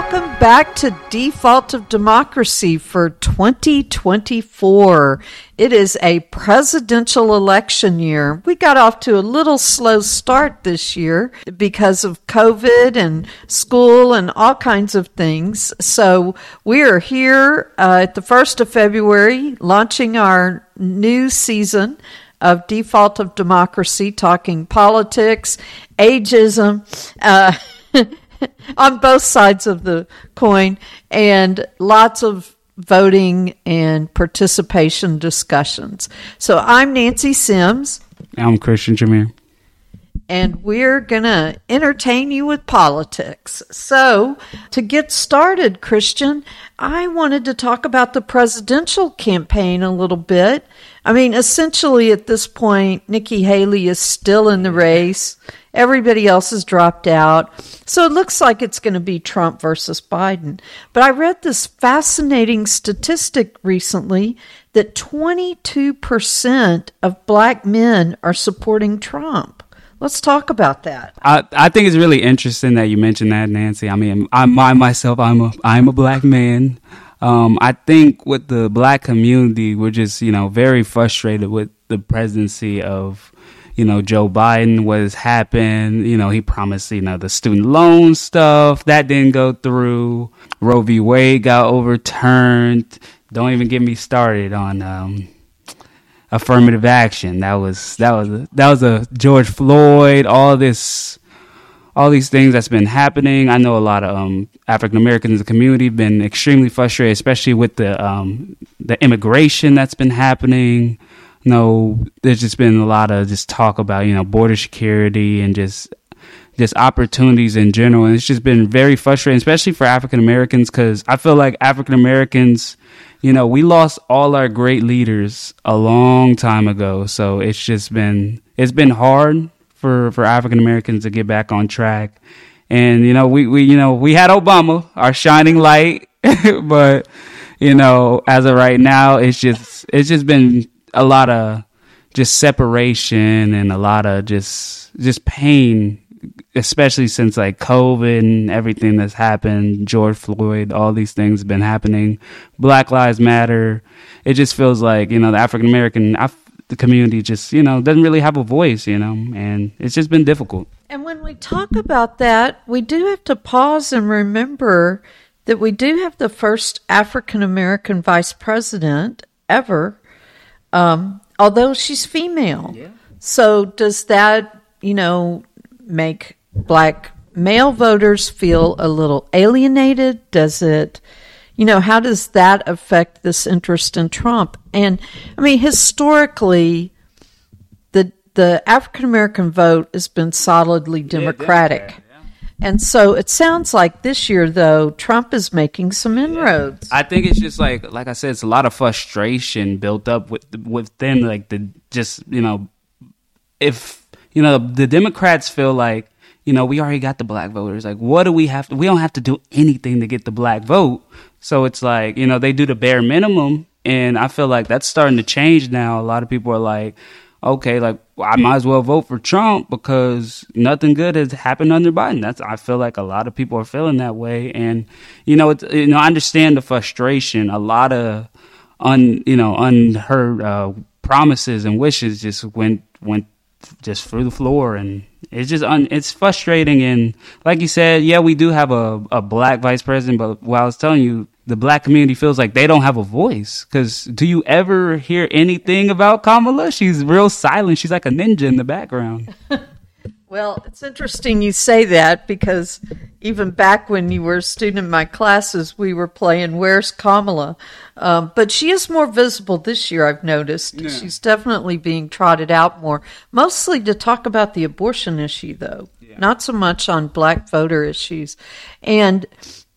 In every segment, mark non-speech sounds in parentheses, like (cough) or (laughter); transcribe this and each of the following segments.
Welcome back to Default of Democracy for 2024. It is a presidential election year. We got off to a little slow start this year because of COVID and school and all kinds of things. So we are here uh, at the 1st of February launching our new season of Default of Democracy, talking politics, ageism, uh, (laughs) (laughs) on both sides of the coin, and lots of voting and participation discussions. So I'm Nancy Sims. I'm Christion Jameer. And we're going to entertain you with politics. So, to get started, Christion, I wanted to talk about the presidential campaign a little bit. I mean, essentially at this point, Nikki Haley is still in the race. Everybody else has dropped out. So it looks like it's going to be Trump versus Biden. But I read this fascinating statistic recently that 22% of black men are supporting Trump. Let's talk about that. I, I think it's really interesting that you mentioned that, Nancy. I mean, I, I myself, I'm a I'm a black man. Um, I think with the black community, we're just you know very frustrated with the presidency of you know, Joe Biden, what has happened. You know, he promised, you know, the student loan stuff that didn't go through. Roe v. Wade got overturned. Don't even get me started on, um, affirmative action. That was, that was, that was a George Floyd, all this, all these things that's been happening. I know a lot of um, African Americans in the community have been extremely frustrated, especially with the um, the immigration that's been happening know, there's just been a lot of just talk about, you know, border security and just just opportunities in general. And it's just been very frustrating, especially for African Americans, because I feel like African Americans, you know, we lost all our great leaders a long time ago. So it's just been it's been hard for for African Americans to get back on track. And you know, we we you know we had Obama, our shining light, (laughs) but you know, as of right now, it's just it's just been a lot of just separation and a lot of just just pain especially since like covid and everything that's happened george floyd all these things have been happening. Black lives matter. It just feels like you know the african american the community just you know doesn't really have a voice you know and it's just been difficult. And when we talk about that we do have to pause and remember that we do have the first african american vice president ever um, although she's female. Yeah. So does that, you know, make black male voters feel a little alienated? Does it, you know, how does that affect this interest in Trump? And I mean, historically, the the African American vote has been solidly Democratic. Yeah, and so it sounds like this year, though, Trump is making some inroads. I think it's just like, like I said, it's a lot of frustration built up with within, like the just you know, if you know the Democrats feel like you know we already got the black voters. Like, what do we have to? We don't have to do anything to get the black vote. So it's like you know they do the bare minimum, and I feel like that's starting to change now. A lot of people are like okay, like I might as well vote for Trump because nothing good has happened under Biden. That's I feel like a lot of people are feeling that way, and you know, it's, you know, I understand the frustration. A lot of un you know unheard uh, promises and wishes just went went just through the floor, and it's just un, it's frustrating. And like you said, yeah, we do have a a black vice president, but while I was telling you the black community feels like they don't have a voice. Because do you ever hear anything about Kamala? She's real silent. She's like a ninja in the background. (laughs) well, it's interesting you say that because even back when you were a student in my classes, we were playing Where's Kamala? Um, but she is more visible this year, I've noticed. Yeah. She's definitely being trotted out more, mostly to talk about the abortion issue, though. Yeah. Not so much on black voter issues. And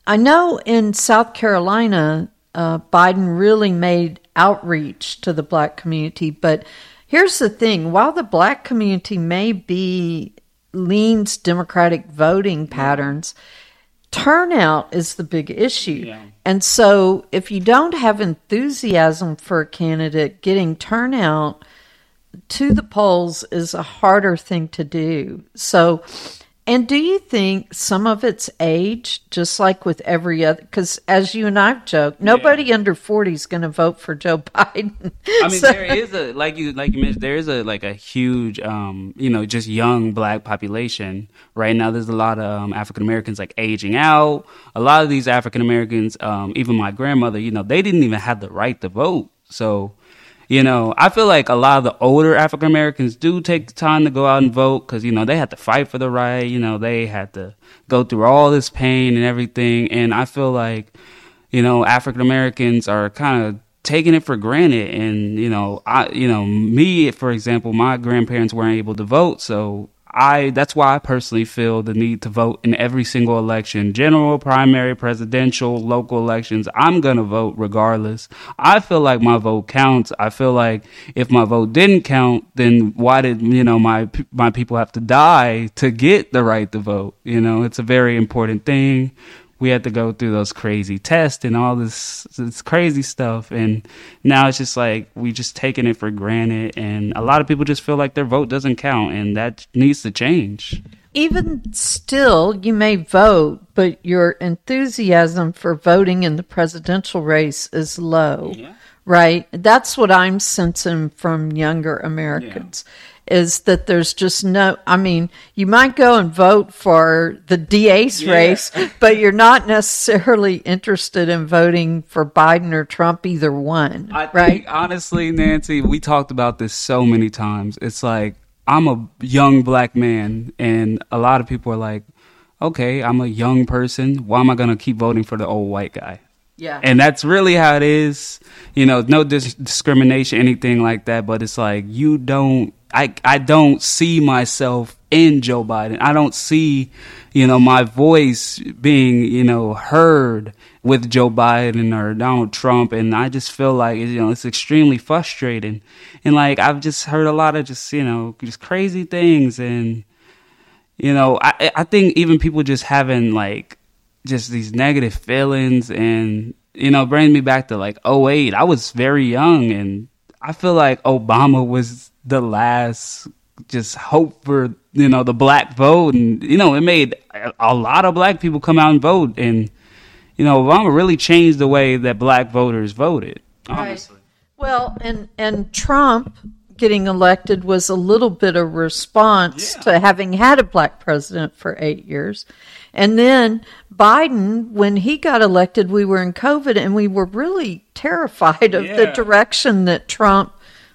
I know in South Carolina, uh, Biden really made outreach to the black community, but here's the thing while the black community may be leans Democratic voting patterns, turnout is the big issue. Yeah. And so if you don't have enthusiasm for a candidate, getting turnout to the polls is a harder thing to do. So And do you think some of it's age, just like with every other? Because as you and I've joked, nobody yeah. under forty is going to vote for Joe (laughs) Biden. I mean, so. there is a like you like you mentioned, there is a like a huge, um, you know, just young black population right now. There's a lot of um, African Americans like aging out. A lot of these African Americans, um, even my grandmother, you know, they didn't even have the right to vote. So you know, I feel like a lot of the older African Americans do take the time to go out and vote because, you know, they had to fight for the right. You know, they had to go through all this pain and everything. And I feel like, you know, African Americans are kind of taking it for granted. And, you know, I, you know, me, for example, my grandparents weren't able to vote. So I that's why I personally feel the need to vote in every single election, general, primary, presidential, local elections. I'm going to vote regardless. I feel like my vote counts. I feel like if my vote didn't count, then why did, you know, my my people have to die to get the right to vote? You know, it's a very important thing we had to go through those crazy tests and all this this crazy stuff. And now it's just like we just taking it for granted. And a lot of people just feel like their vote doesn't count and that needs to change. Even still you may vote but your enthusiasm for voting in the presidential race is low yeah. right? That's what i'm sensing from younger americans. yeah is that there's just no I mean, you might go and vote for the DA's yeah. race, but you're not necessarily interested in voting for Biden or Trump either one. I right? Think, honestly, Nancy, we talked about this so many times. It's like I'm a young black man and a lot of people are like, "Okay, I'm a young person. Why am I going to keep voting for the old white guy?" Yeah. And that's really how it is. You know, no dis- discrimination, anything like that. But it's like you don't I I don't see myself in Joe Biden. I don't see, you know, my voice being, you know, heard with Joe Biden or Donald Trump and I just feel like you know it's extremely frustrating. And like I've just heard a lot of just, you know, just crazy things and you know, I I think even people just having like just these negative feelings and you know, brings me back to like 08. I was very young and I feel like Obama was the last just hope for you know the black vote, and you know it made a lot of black people come out and vote, and you know Obama really changed the way that black voters voted. Honestly, right. well, and and Trump getting elected was a little bit of response yeah. to having had a black president for eight years. And then Biden, when he got elected, we were in COVID and we were really terrified of yeah. the direction that Trump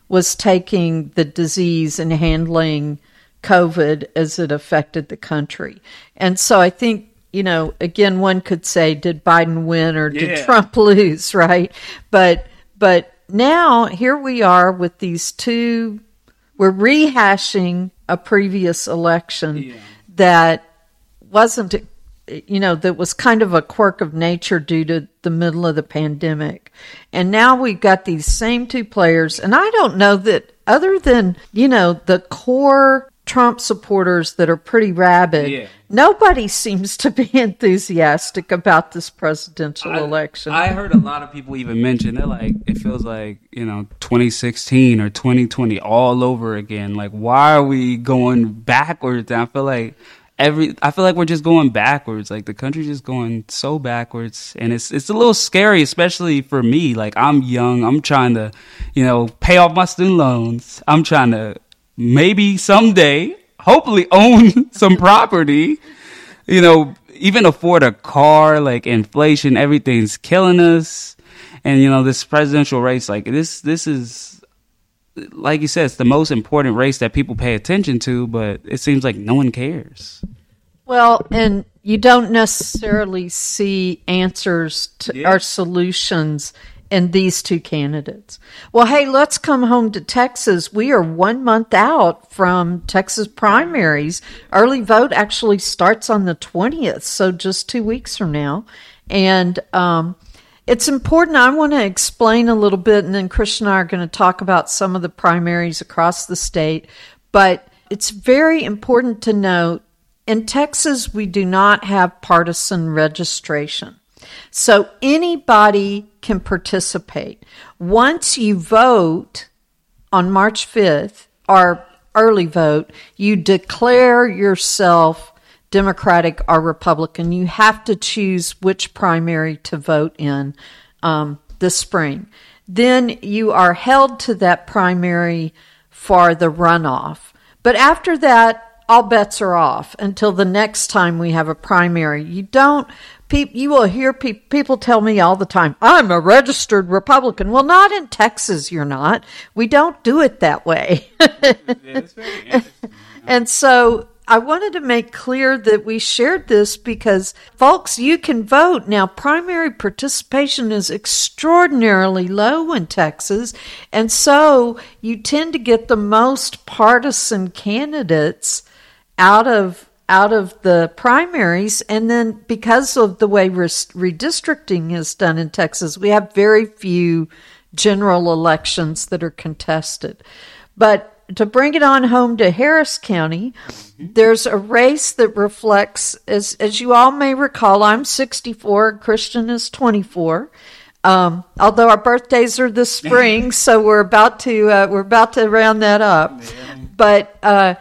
was taking the disease and handling COVID as it affected the country. And so I think, you know, again, one could say, did Biden win or did. Trump (laughs) lose, right? But, but now here we are with these two, we're rehashing a previous election yeah. that wasn't you know, that was kind of a quirk of nature due to the middle of the pandemic. And now we've got these same two players. And I don't know that other than, you know, the core Trump supporters that are pretty rabid, yeah. nobody seems to be (laughs) enthusiastic about this presidential I, election. I heard a lot of people even mention it like it feels like, you know, 2016 or 2020 all over again. Like why are we going backwards? I feel like every I feel like we're just going backwards. Like the country's just going so backwards and it's it's a little scary, especially for me. Like I'm young, I'm trying to, you know, pay off my student loans. I'm trying to maybe someday, hopefully (laughs) own some property. You know, even afford a car, like inflation, everything's killing us. And you know, this presidential race, like this this is like you said, it's the most important race that people pay attention to, but it seems like no one cares. Well, and you don't necessarily see answers to yeah. or solutions in these two candidates. Well, hey, let's come home to Texas. We are one month out from Texas primaries. Early vote actually starts on the 20th, so just two weeks from now. And um, it's important. I want to explain a little bit, and then Chris and I are going to talk about some of the primaries across the state. But it's very important to note in Texas, we do not have partisan registration. So anybody can participate. Once you vote on March 5th, or early vote, you declare yourself Democratic or Republican. You have to choose which primary to vote in um, this spring. Then you are held to that primary for the runoff. But after that, all bets are off until the next time we have a primary. You don't you will hear pe- people tell me all the time, I'm a registered Republican. Well, not in Texas, you're not. We don't do it that way. (laughs) and so I wanted to make clear that we shared this because, folks, you can vote. Now, primary participation is extraordinarily low in Texas, and so you tend to get the most partisan candidates out of out of the primaries. And then because of the way redistricting is done in Texas, we have very few general elections that are contested. But to bring it on home to Harris County, there's a race that reflects, as, as you all may recall, I'm 64, Christion is 24. Um, although our birthdays are this (laughs) spring, so we're about to uh, we're about to round that up. But uh,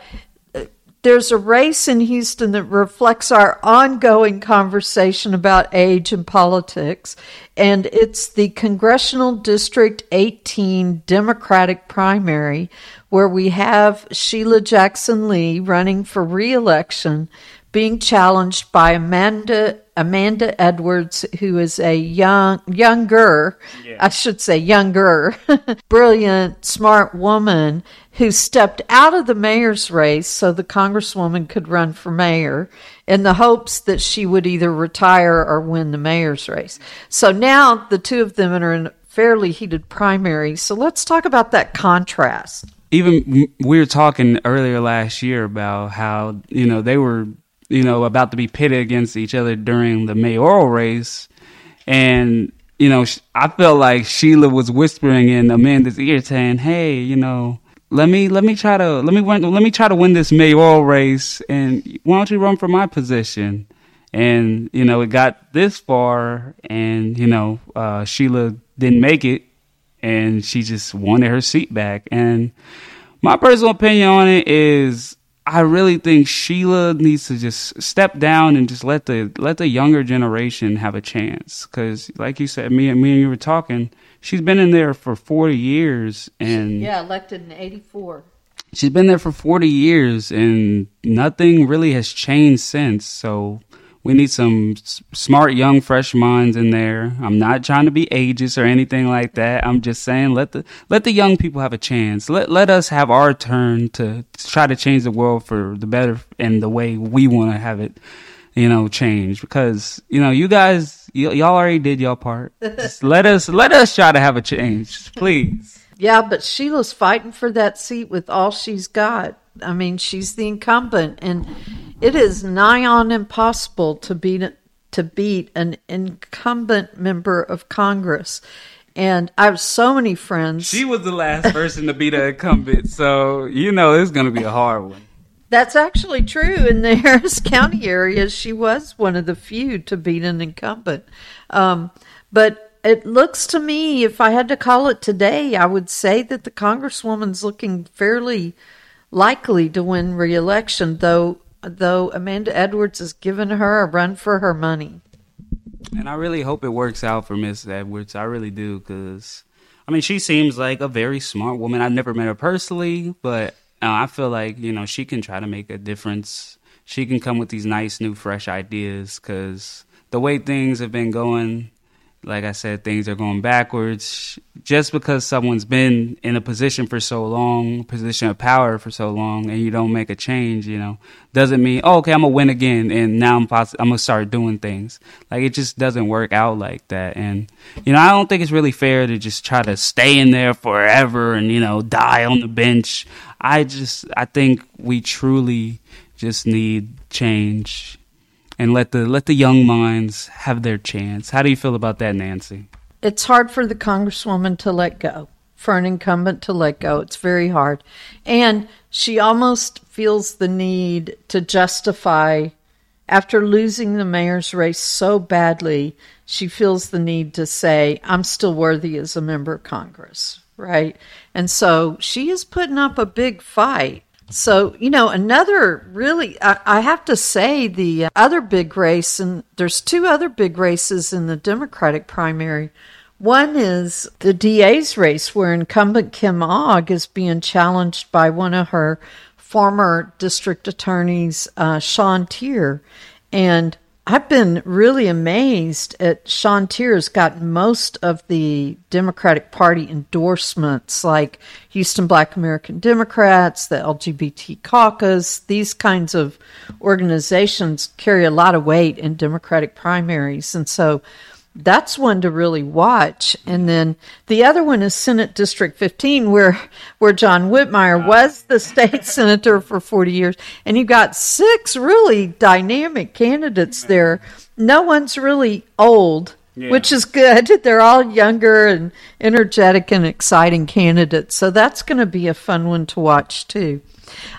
there's a race in Houston that reflects our ongoing conversation about age and politics, and it's the Congressional District 18 Democratic primary, where we have Sheila Jackson Lee running for reelection, being challenged by Amanda Amanda Edwards, who is a young younger, yeah. I should say younger, (laughs) brilliant, smart woman who stepped out of the mayor's race so the congresswoman could run for mayor in the hopes that she would either retire or win the mayor's race. So now the two of them are in a fairly heated primary. So let's talk about that contrast. Even we were talking earlier last year about how, you know, they were, you know, about to be pitted against each other during the mayoral race. And you know, I felt like Sheila was whispering in Amanda's ear saying, Hey, you know, let me let me try to let me win, let me try to win this mayoral race and why don't you run for my position and you know it got this far and you know uh, sheila didn't make it and she just wanted her seat back and my personal opinion on it is i really think sheila needs to just step down and just let the let the younger generation have a chance. Because like you said me and me and you were talking she's been in there for 40 years and yeah elected in 84 she's been there for 40 years and nothing really has changed since. So we need some smart young fresh minds in there i'm not trying to be ageist or anything like that i'm just saying let the let the young people have a chance let let us have our turn to try to change the world for the better and the way we want to have it you know, change because you know you guys y- y'all already did your part. (laughs) Just let us let us try to have a change, please. Yeah, but Sheila's fighting for that seat with all she's got. I mean, she's the incumbent, and it is nigh on impossible to beat to beat an incumbent member of Congress. And I have so many friends. She was the last person to beat an incumbent, so you know it's going to be a hard one. That's actually true. In the (laughs) Harris County area, she was one of the few to beat an incumbent. Um, but it looks to me, if I had to call it today, I would say that the Congresswoman's looking fairly likely to win reelection, though though Amanda Edwards has given her a run for her money. And I really hope it works out for Miss Edwards. I really do, because I mean, she seems like a very smart woman. I've never met her personally, but uh, I feel like you know she can try to make a difference. She can come with these nice, new, fresh ideas because the way things have been going, like I said, things are going backwards. Just because someone's been in a position for so long, position of power for so long, and you don't make a change, you know, doesn't mean oh, okay, I'm gonna win again, and now I'm I'm gonna start doing things. Like it just doesn't work out like that. And you know, I don't think it's really fair to just try to stay in there forever and you know die on the bench. I just I think we truly just need change and let the let the young minds have their chance. How do you feel about that, Nancy? It's hard for the congresswoman to let go. For an incumbent to let go, it's very hard. And she almost feels the need to justify after losing the mayor's race so badly, she feels the need to say, I'm still worthy as a member of Congress, right? And so she is putting up a big fight So, you know, another really, I, I, have to say, the other big race, and there's two other big races in the Democratic primary. One is the DA's race, where incumbent Kim Ogg is being challenged by one of her former district attorneys, uh, Sean Teare. And I've been really amazed at Sean Teare's gotten most of the Democratic Party endorsements, like Houston Black American Democrats, the LGBT caucus, these kinds of organizations carry a lot of weight in Democratic primaries. And so that's one to really watch. And then the other one is Senate District 15, where where John Whitmire was the state (laughs) senator for 40 years, and you got six really dynamic candidates there. No one's really old. Yeah. Which is good. (laughs) They're all younger and energetic and exciting candidates. So that's going to be a fun one to watch too.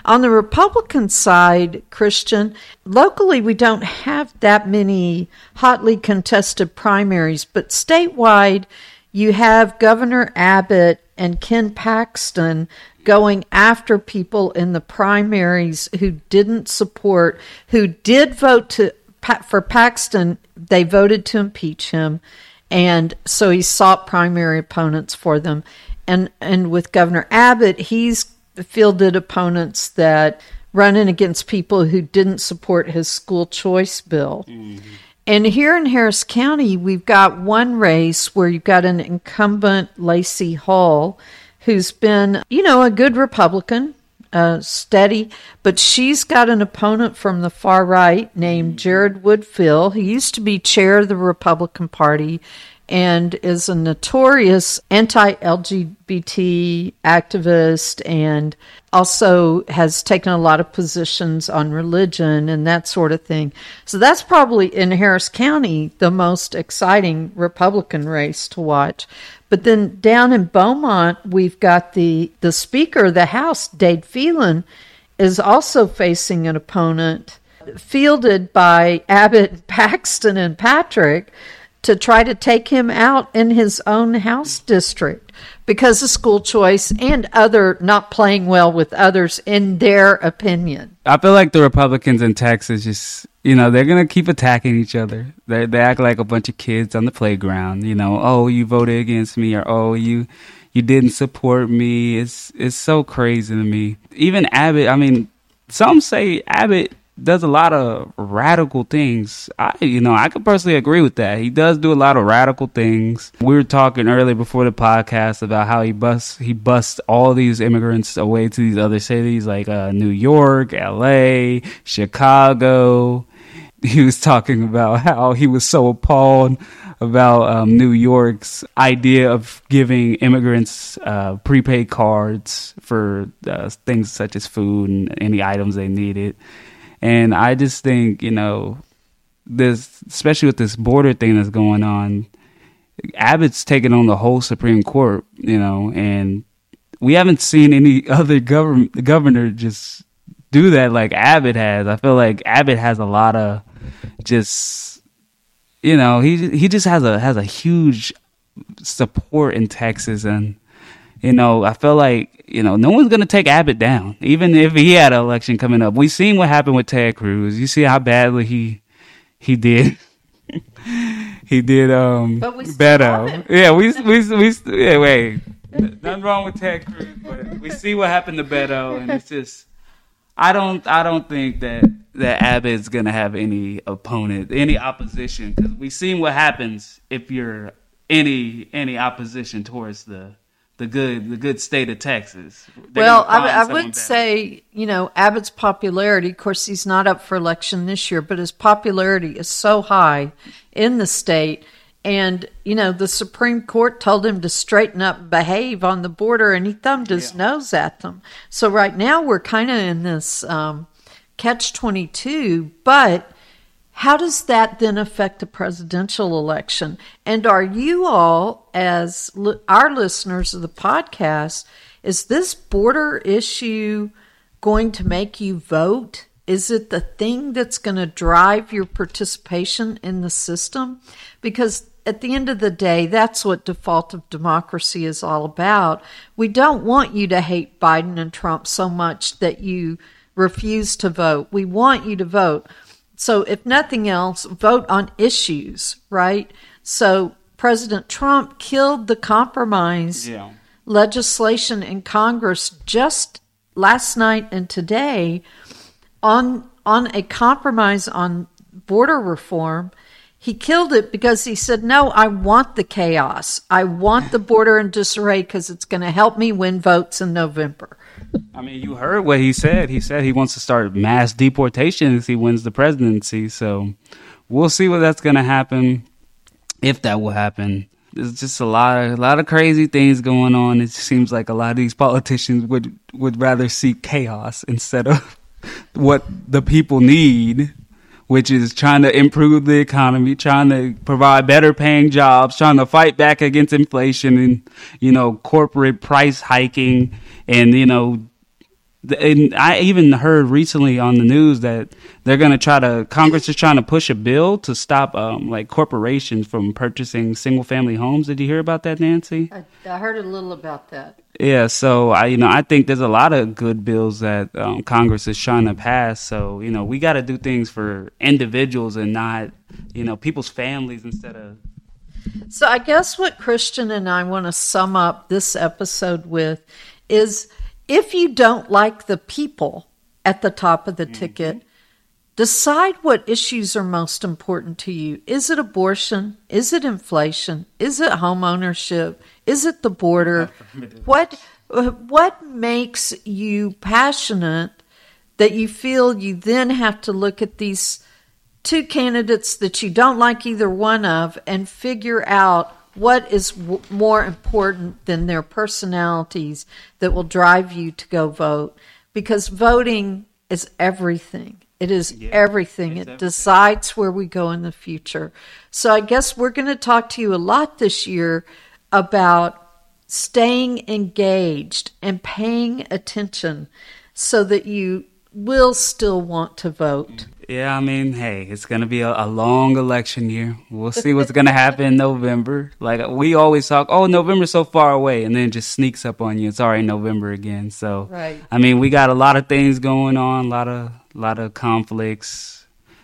On the Republican side, Christion, locally we don't have that many hotly contested primaries, but statewide you have Governor Abbott and Ken Paxton going after people in the primaries who didn't support, who did vote to for Paxton, they voted to impeach him, and so he sought primary opponents for them. And and with Governor Abbott, he's fielded opponents that running against people who didn't support his school choice bill. Mm-hmm. And here in Harris County, we've got one race where you've got an incumbent, Lacey Hull, who's been, you know, a good Republican, uh, steady, but she's got an opponent from the far right named Jared Woodfill. He used to be chair of the Republican Party and is a notorious anti LGBT activist and also has taken a lot of positions on religion and that sort of thing. So that's probably in Harris County the most exciting Republican race to watch. But then down in Beaumont, we've got the, the Speaker of the House, Dade Phelan, is also facing an opponent fielded by Abbott, (laughs) Paxton, and Patrick to try to take him out in his own house district because of school choice and other not playing well with others in their opinion. I feel like the Republicans in Texas just, you know, they're to keep attacking each other. They they act like a bunch of kids on the playground, you know, oh, you voted against me or oh, you you didn't support me. It's it's so crazy to me. Even Abbott, I mean, some say Abbott does a lot of radical things. I, you know, I could personally agree with that. He does do a lot of radical things. We were talking earlier before the podcast about how he busts he busts all these immigrants away to these other cities like uh, New York, L.A., Chicago. (laughs) He was talking about how he was so appalled about um, New York's idea of giving immigrants uh, prepaid cards for uh, things such as food and any items they needed. And I just think, you know, this, especially with this border thing that's going on, Abbott's taking on the whole Supreme Court, you know, and we haven't seen any (laughs) other government governor just do that like Abbott has. I feel like Abbott has a lot of just, you know, he he just has a has a huge support in Texas, and you know, I feel like, you know, no one's going to take Abbott down, even if he had an election coming up. We've seen what happened with Ted Cruz. You see how badly he, he did. (laughs) he did, um, but we Yeah, we, we, we, yeah, wait. Nothing wrong with Ted Cruz, but we see what happened to Beto, and it's just, I don't, I don't think that, that Abbott's going to have any opponent, any opposition, because we've seen what happens if you're any, any opposition towards the, the good the good state of Texas. They're well, I, I would better. say you know Abbott's popularity. Of course, he's not up for election this year, but his popularity is so high in the state. And you know the Supreme Court told him to straighten up, behave on the border, and he thumbed his yeah. nose at them. So right now we're kind of in this um, catch twenty two, but how does that then affect the presidential election? And are you all, as li- our listeners of the podcast, is this border issue going to make you vote? Is it the thing that's going to drive your participation in the system? Because at the end of the day, that's what default of democracy is all about. We don't want you to hate Biden and Trump so much that you refuse to vote. We want you to vote. So, if nothing else, vote on issues, right? So, President Trump killed the compromise yeah. legislation in Congress just last night and today on on a compromise on border reform he killed it because he said, No, I want the chaos. I want the border in disarray because it's going to help me win votes in November. I mean, you heard what he said. He said he wants to start mass deportation if he wins the presidency. So we'll see what that's going to happen, if that will happen. There's just a lot of a lot of crazy things going on. It seems like a lot of these politicians would would rather seek chaos instead of (laughs) what the people need which is trying to improve the economy, trying to provide better paying jobs, trying to fight back against inflation and, you know, corporate price hiking and, you know, and I even heard recently on the news that they're going to try to Congress is trying to push a bill to stop um, like corporations from purchasing single family homes. Did you hear about that, Nancy? I, I heard a little about that. Yeah, so I, you know, I think there's a lot of good bills that um, Congress is trying to pass. So you know, we got to do things for individuals and not, you know, people's families instead of. So I guess what Christion and I want to sum up this episode with is, if you don't like the people at the top of the mm-hmm. ticket, Decide what issues are most important to you. Is it abortion? Is it inflation? Is it home ownership? Is it the border? (laughs) What what makes you passionate that you feel you then have to look at these two candidates that you don't like either one of and figure out what is w- more important than their personalities that will drive you to go vote because voting is everything it is yeah, everything. It everything. decides where we go in the future. So I guess we're going to talk to you a lot this year about staying engaged and paying attention so that you will still want to vote. Mm-hmm. Yeah, I mean, hey, it's going to be a, a, long election year. We'll see what's going to happen in November. Like we always talk, oh, November's so far away, and then just sneaks up on you. It's already November again. So, right. I mean, we got a lot of things going on, a lot of a lot of conflicts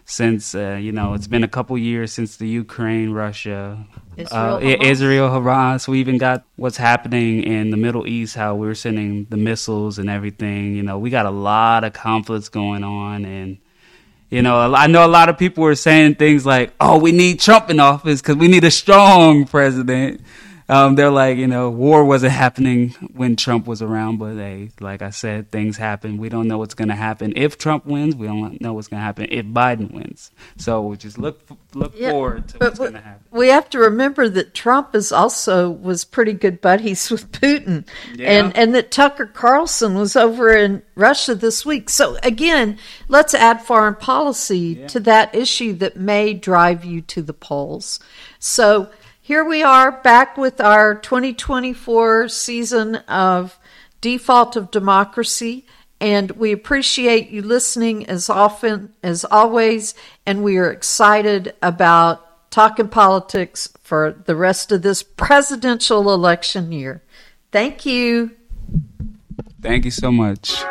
since uh, you know it's been a couple years since the Ukraine Russia Israel, uh, Israel Hamas. We even got what's happening in the Middle East. How we're sending the missiles and everything. You know, we got a lot of conflicts going on, and you know, I know a lot of people were saying things like, "Oh, we need Trump in office because we need a strong president." Um, they're like, you know, war wasn't happening when Trump was around, but hey, like I said, things happen. We don't know what's going to happen if Trump wins. We don't know what's going to happen if Biden wins. So we just look look yeah, forward to what's going to happen. We have to remember that Trump is also was pretty good buddies (laughs) with Putin, yeah. and and that Tucker Carlson was over in Russia this week. So again, let's add foreign policy yeah. to that issue that may drive you to the polls. So here we are back with our 2024 season of Default of Democracy. And we appreciate you listening as often as always. And we are excited about talking politics for the rest of this presidential election year. Thank you. Thank you so much.